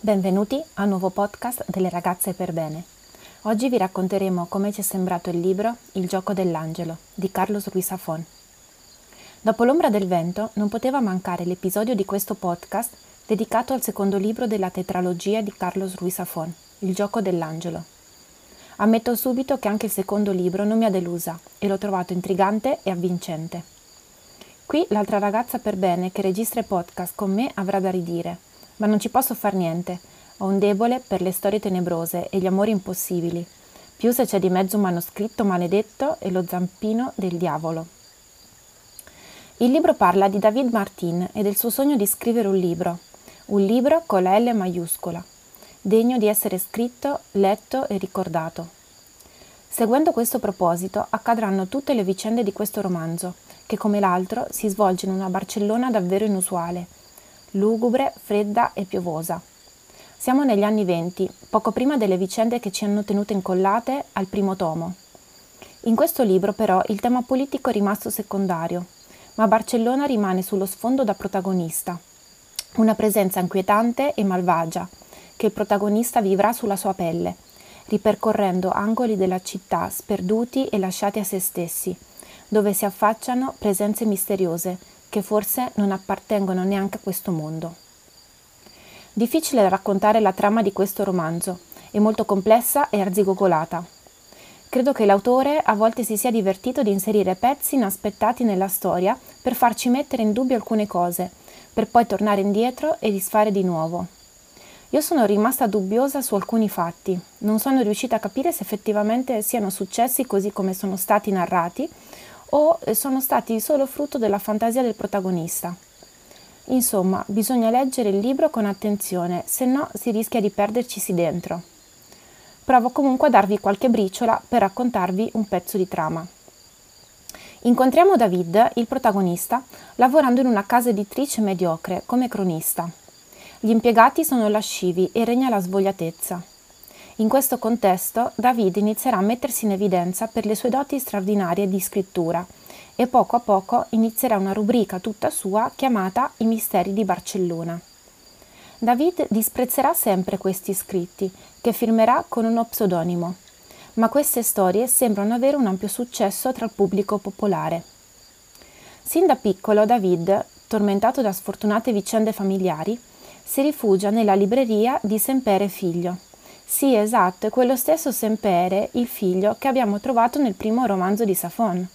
Benvenuti al nuovo podcast delle ragazze per bene. Oggi vi racconteremo come ci è sembrato il libro Il gioco dell'angelo di Carlos Ruiz Zafón. Dopo l'ombra del vento non poteva mancare l'episodio di questo podcast dedicato al secondo libro della tetralogia di Carlos Ruiz Zafón, Il gioco dell'angelo. Ammetto subito che anche il secondo libro non mi ha delusa e l'ho trovato intrigante e avvincente. Qui l'altra ragazza per bene che registra podcast con me avrà da ridire ma non ci posso far niente. Ho un debole per le storie tenebrose e gli amori impossibili, più se c'è di mezzo un manoscritto maledetto e lo zampino del diavolo. Il libro parla di David Martin e del suo sogno di scrivere un libro, un libro con la L maiuscola, degno di essere scritto, letto e ricordato. Seguendo questo proposito accadranno tutte le vicende di questo romanzo, che come l'altro si svolge in una Barcellona davvero inusuale, lugubre, fredda e piovosa. Siamo negli anni venti, poco prima delle vicende che ci hanno tenute incollate al primo tomo. In questo libro però il tema politico è rimasto secondario, ma Barcellona rimane sullo sfondo da protagonista. Una presenza inquietante e malvagia, che il protagonista vivrà sulla sua pelle, ripercorrendo angoli della città sperduti e lasciati a se stessi, dove si affacciano presenze misteriose che forse non appartengono neanche a questo mondo. Difficile raccontare la trama di questo romanzo, è molto complessa e arzigogolata. Credo che l'autore a volte si sia divertito di inserire pezzi inaspettati nella storia per farci mettere in dubbio alcune cose, per poi tornare indietro e disfare di nuovo. Io sono rimasta dubbiosa su alcuni fatti, non sono riuscita a capire se effettivamente siano successi così come sono stati narrati o sono stati solo frutto della fantasia del protagonista. Insomma, bisogna leggere il libro con attenzione, se no si rischia di perdercisi dentro. Provo comunque a darvi qualche briciola per raccontarvi un pezzo di trama. Incontriamo David, il protagonista, lavorando in una casa editrice mediocre come cronista. Gli impiegati sono lascivi e regna la svogliatezza. In questo contesto David inizierà a mettersi in evidenza per le sue doti straordinarie di scrittura e poco a poco inizierà una rubrica tutta sua chiamata I misteri di Barcellona. David disprezzerà sempre questi scritti, che firmerà con uno pseudonimo, ma queste storie sembrano avere un ampio successo tra il pubblico popolare. Sin da piccolo David, tormentato da sfortunate vicende familiari, si rifugia nella libreria di Sempere Figlio, sì, esatto, è quello stesso Sempere, il figlio, che abbiamo trovato nel primo romanzo di Safon.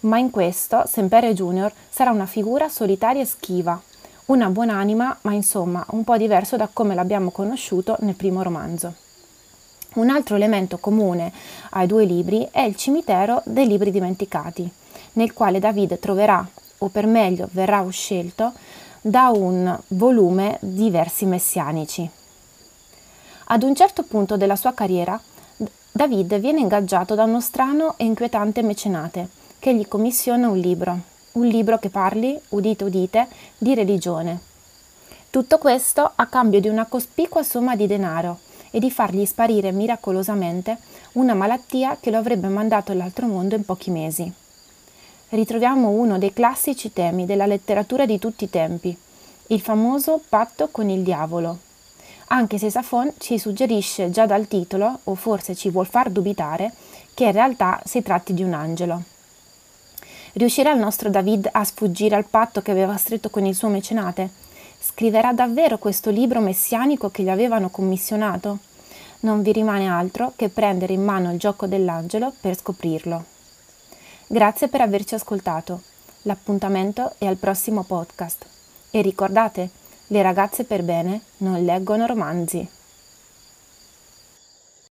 Ma in questo, Sempere Junior sarà una figura solitaria e schiva, una buonanima, ma insomma un po' diverso da come l'abbiamo conosciuto nel primo romanzo. Un altro elemento comune ai due libri è il cimitero dei libri dimenticati, nel quale David troverà, o per meglio verrà uscelto, da un volume di versi messianici. Ad un certo punto della sua carriera, David viene ingaggiato da uno strano e inquietante mecenate che gli commissiona un libro, un libro che parli, udite udite, di religione. Tutto questo a cambio di una cospicua somma di denaro e di fargli sparire miracolosamente una malattia che lo avrebbe mandato all'altro mondo in pochi mesi. Ritroviamo uno dei classici temi della letteratura di tutti i tempi, il famoso patto con il diavolo, anche se Safon ci suggerisce già dal titolo, o forse ci vuol far dubitare, che in realtà si tratti di un angelo. Riuscirà il nostro David a sfuggire al patto che aveva stretto con il suo mecenate? Scriverà davvero questo libro messianico che gli avevano commissionato? Non vi rimane altro che prendere in mano il gioco dell'angelo per scoprirlo. Grazie per averci ascoltato. L'appuntamento è al prossimo podcast. E ricordate, le ragazze per bene non leggono romanzi.